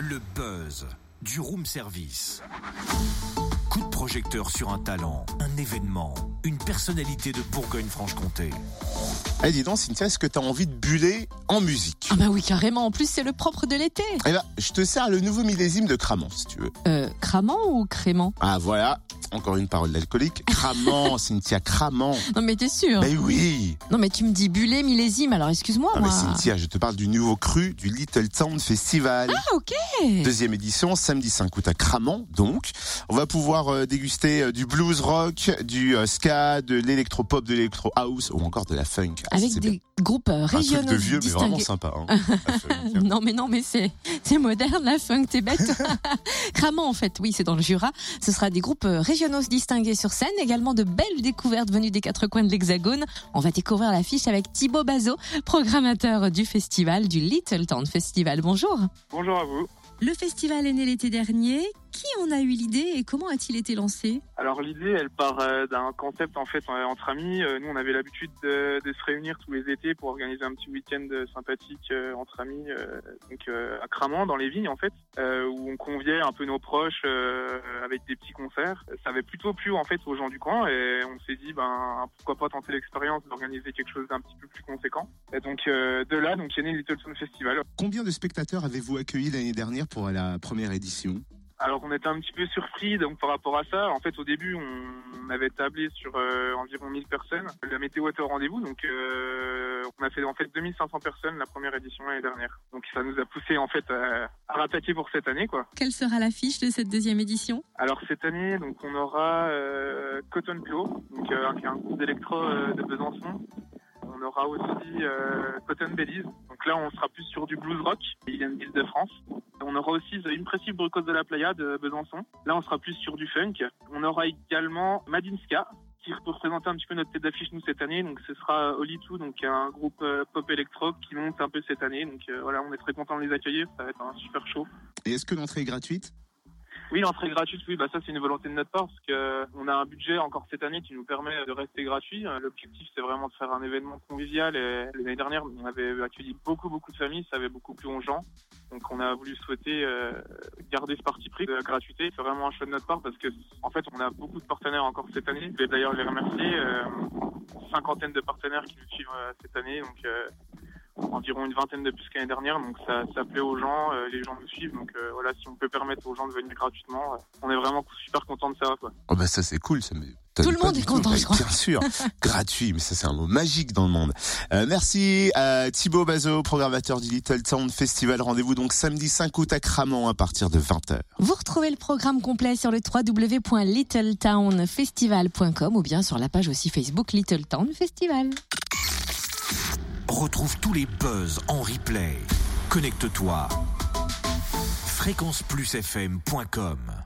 Le buzz du room service. Coup de projecteur sur un talent, un événement, une personnalité de Bourgogne-Franche-Comté. Eh dis donc Cynthia, est-ce que t'as envie de buller en musique? Ah bah oui, carrément. En plus, c'est le propre de l'été. Eh ben, je te sers le nouveau millésime de Cramant, si tu veux. Euh, cramant ou crément? Ah voilà, encore une parole d'alcoolique. Cramant, Cynthia, cramant. Non mais t'es sûr Mais oui Non mais tu me dis bullet, millésime, alors excuse-moi Ah mais. Cynthia, je te parle du nouveau cru du Little Town Festival. Ah ok Deuxième édition, samedi 5 août à Cramant, donc. On va pouvoir euh, déguster euh, du blues rock, du euh, ska, de l'électropop, de l'électro house ou encore de la funk. Ah, Avec des bien. groupes euh, Un truc régionaux de vieux, mais vraiment sympa. Hein. Funk. Non mais non mais c'est c'est moderne la funk t'es bête Cramant en fait oui c'est dans le Jura ce sera des groupes euh, régionaux distingués sur scène également de belles découvertes venues des quatre coins de l'Hexagone. On va découvrir l'affiche avec Thibaut Bazot programmateur du festival du Little Town Festival. Bonjour. Bonjour à vous. le festival est né l'été dernier en a eu l'idée et comment a-t-il été lancé? Alors l'idée, elle part euh, d'un concept en fait euh, entre amis. Euh, nous, on avait l'habitude de, de se réunir tous les étés pour organiser un petit week-end sympathique entre amis, donc à Cramant, dans les vignes en fait, où on conviait un peu nos proches avec des petits concerts. Ça avait plutôt plu en fait aux gens du coin et on s'est dit ben pourquoi pas tenter l'expérience d'organiser quelque chose d'un petit peu plus conséquent. Et donc de là, donc il y a né le Little Town Festival. Combien de spectateurs avez-vous accueilli l'année dernière pour la première édition? Alors on était un petit peu surpris donc par rapport à ça. En fait au début on, avait tablé sur euh, environ 1000 personnes. La météo était au rendez-vous donc euh, on a fait en fait 2500 personnes la première édition l'année dernière. Donc ça nous a poussé en fait à, à rattaquer pour cette année quoi. Quelle sera l'affiche de cette deuxième édition? Alors cette année donc on aura euh, Cotton Claw donc euh, qui est un groupe d'électro euh, de Besançon. On aura aussi euh, Cotton Bellies. Donc là, on sera plus sur du blues rock. Ils viennent de France. On aura aussi The Impressive Bricos de la Playa de Besançon. Là, on sera plus sur du funk. On aura également Madinska qui représente un petit peu notre tête d'affiche nous cette année. Donc ce sera Oli Two, donc un groupe euh, pop électro qui monte un peu cette année. Donc euh, voilà, on est très content de les accueillir. Ça va être un super show. Et est-ce que l'entrée est gratuite? Oui, l'entrée gratuite, oui, bah ça c'est une volonté de notre part parce que on a un budget encore cette année qui nous permet de rester gratuit. Euh, L'objectif c'est vraiment de faire un événement convivial et l'année dernière on avait accueilli beaucoup beaucoup de familles, ça avait beaucoup plu aux gens. Donc on a voulu souhaiter euh, garder ce parti pris de la gratuité. C'est vraiment un choix de notre part parce que en fait on a beaucoup de partenaires encore cette année. Je vais d'ailleurs les remercier. Euh, cinquantaine de partenaires qui nous suivent euh, cette année, donc euh, environ une vingtaine de plus qu'année dernière. Donc ça, ça plaît aux gens, euh, les gens nous suivent. Donc euh, voilà, si on peut permettre aux gens de venir gratuitement, euh, on est vraiment super content de ça. Quoi. Oh bah ça c'est cool, ça me... Tout le monde est content, Mais je crois. Bien sûr, gratuit, mais ça c'est un mot magique dans le monde. Euh, merci à Thibaut Bazot, programmateur du Little Town Festival. Rendez-vous donc samedi 5 août à Cramant à partir de 20h. Vous retrouvez le programme complet sur le www.littletownfestival.com ou bien sur la page aussi Facebook Little Town Festival. Retrouve tous les buzz en replay. Connecte-toi. fréquenceplusfm.com